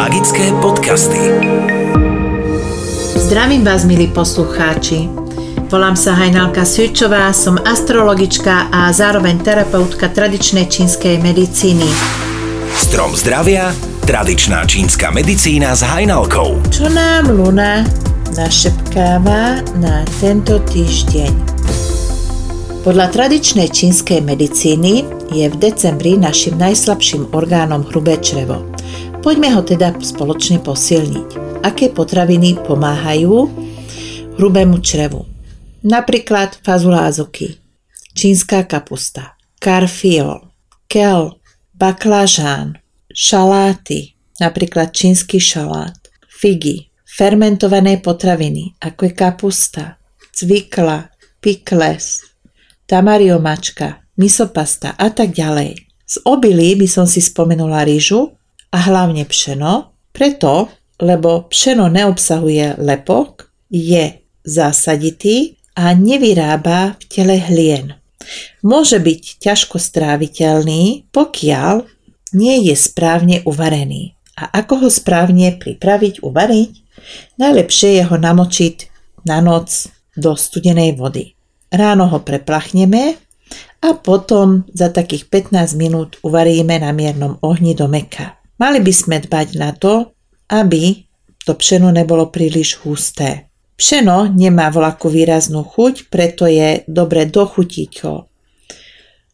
Magické podcasty. Zdravím vás, milí poslucháči. Volám sa Hajnalka Svičová, som astrologička a zároveň terapeutka tradičnej čínskej medicíny. Strom zdravia, tradičná čínska medicína s Hajnalkou. Čo nám Luna našepkáva na tento týždeň? Podľa tradičnej čínskej medicíny je v decembri našim najslabším orgánom hrubé črevo. Poďme ho teda spoločne posilniť. Aké potraviny pomáhajú hrubému črevu? Napríklad fazulázuky, čínska kapusta, karfiol, kel, baklažán, šaláty, napríklad čínsky šalát, figy, fermentované potraviny, ako je kapusta, cvikla, pikles, tamariomačka, misopasta a tak ďalej. Z obilí by som si spomenula rýžu a hlavne pšeno, preto, lebo pšeno neobsahuje lepok, je zásaditý a nevyrába v tele hlien. Môže byť ťažko stráviteľný, pokiaľ nie je správne uvarený. A ako ho správne pripraviť, uvariť? Najlepšie je ho namočiť na noc do studenej vody. Ráno ho preplachneme a potom za takých 15 minút uvaríme na miernom ohni do meka. Mali by sme dbať na to, aby to pšeno nebolo príliš husté. Pšeno nemá vlaku výraznú chuť, preto je dobre dochutiť ho,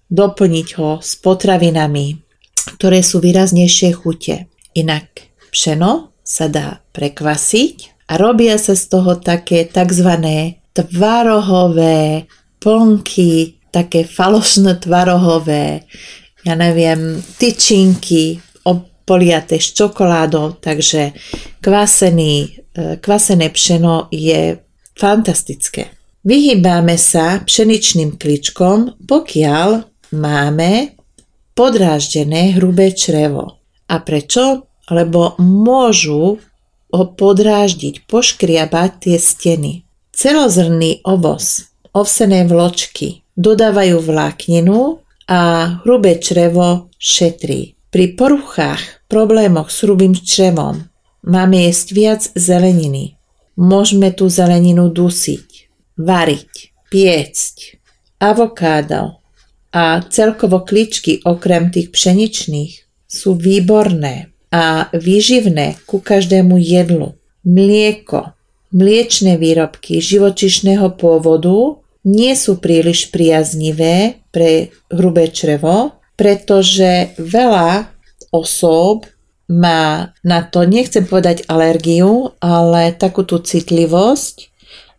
doplniť ho s potravinami, ktoré sú výraznejšie chute. Inak pšeno sa dá prekvasiť a robia sa z toho také tzv. tvarohové plnky, také falošné tvarohové, ja neviem, tyčinky poliaté s čokoládou, takže kvasený, e, kvasené pšeno je fantastické. Vyhýbame sa pšeničným kličkom, pokiaľ máme podráždené hrubé črevo. A prečo? Lebo môžu ho podráždiť, poškriabať tie steny. Celozrný ovoz, ovsené vločky, dodávajú vlákninu a hrubé črevo šetrí. Pri poruchách, problémoch s hrubým črevom máme jesť viac zeleniny. Môžeme tú zeleninu dusiť, variť, piecť, avokádo a celkovo kličky okrem tých pšeničných sú výborné a výživné ku každému jedlu. Mlieko, mliečne výrobky živočišného pôvodu nie sú príliš priaznivé pre hrubé črevo, pretože veľa osôb má na to, nechcem povedať alergiu, ale takú tú citlivosť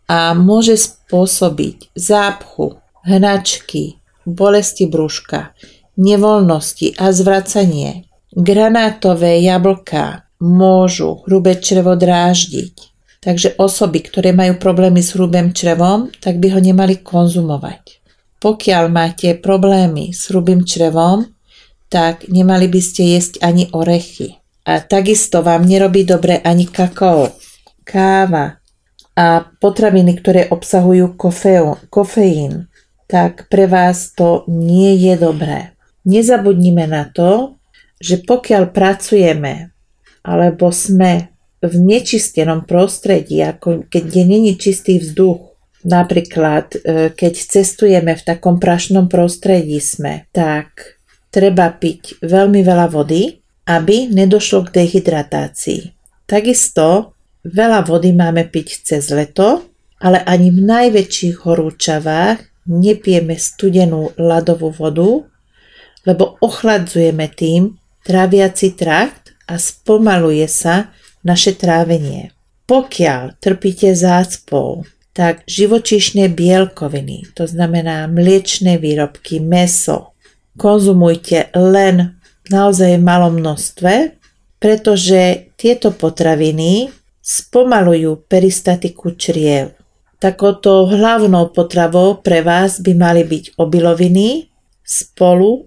a môže spôsobiť zápchu, hnačky, bolesti brúška, nevoľnosti a zvracanie. Granátové jablká môžu hrubé črevo dráždiť. Takže osoby, ktoré majú problémy s hrubým črevom, tak by ho nemali konzumovať. Pokiaľ máte problémy s hrubým črevom, tak nemali by ste jesť ani orechy. A takisto vám nerobí dobre ani kakao, káva a potraviny, ktoré obsahujú kofeín, tak pre vás to nie je dobré. Nezabudnime na to, že pokiaľ pracujeme alebo sme v nečistenom prostredí, ako keď není čistý vzduch, napríklad e, keď cestujeme v takom prašnom prostredí sme, tak treba piť veľmi veľa vody, aby nedošlo k dehydratácii. Takisto veľa vody máme piť cez leto, ale ani v najväčších horúčavách nepijeme studenú ľadovú vodu, lebo ochladzujeme tým tráviaci trakt a spomaluje sa naše trávenie. Pokiaľ trpíte zácpou, tak živočíšne bielkoviny, to znamená mliečne výrobky, meso, konzumujte len naozaj v malom množstve, pretože tieto potraviny spomalujú peristatiku čriev. Takoto hlavnou potravou pre vás by mali byť obiloviny spolu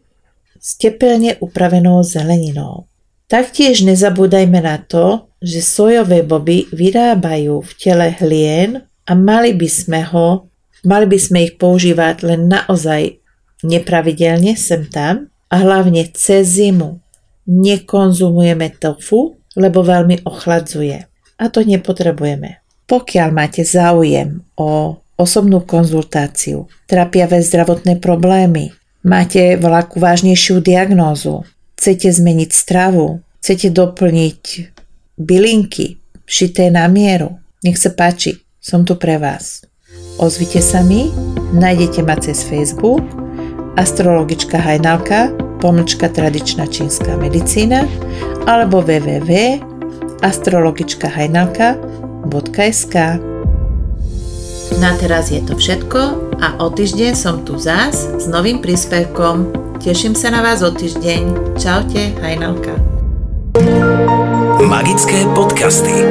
s tepelne upravenou zeleninou. Taktiež nezabúdajme na to, že sojové boby vyrábajú v tele hlien a mali by sme ho, mali by sme ich používať len naozaj nepravidelne sem tam a hlavne cez zimu. Nekonzumujeme tofu lebo veľmi ochladzuje. A to nepotrebujeme. Pokiaľ máte záujem o osobnú konzultáciu, trapiavé zdravotné problémy, máte voľakú vážnejšiu diagnózu, chcete zmeniť stravu, chcete doplniť bylinky, šité na mieru, nech sa páči, som tu pre vás. Ozvite sa mi, nájdete ma cez Facebook, astrologička Hajnalka, pomlčka tradičná čínska medicína alebo www.astrologičkahajnalka.sk Na teraz je to všetko a o týždeň som tu zás s novým príspevkom. Teším sa na vás o týždeň. Čaute, Hajnalka. Magické podcasty.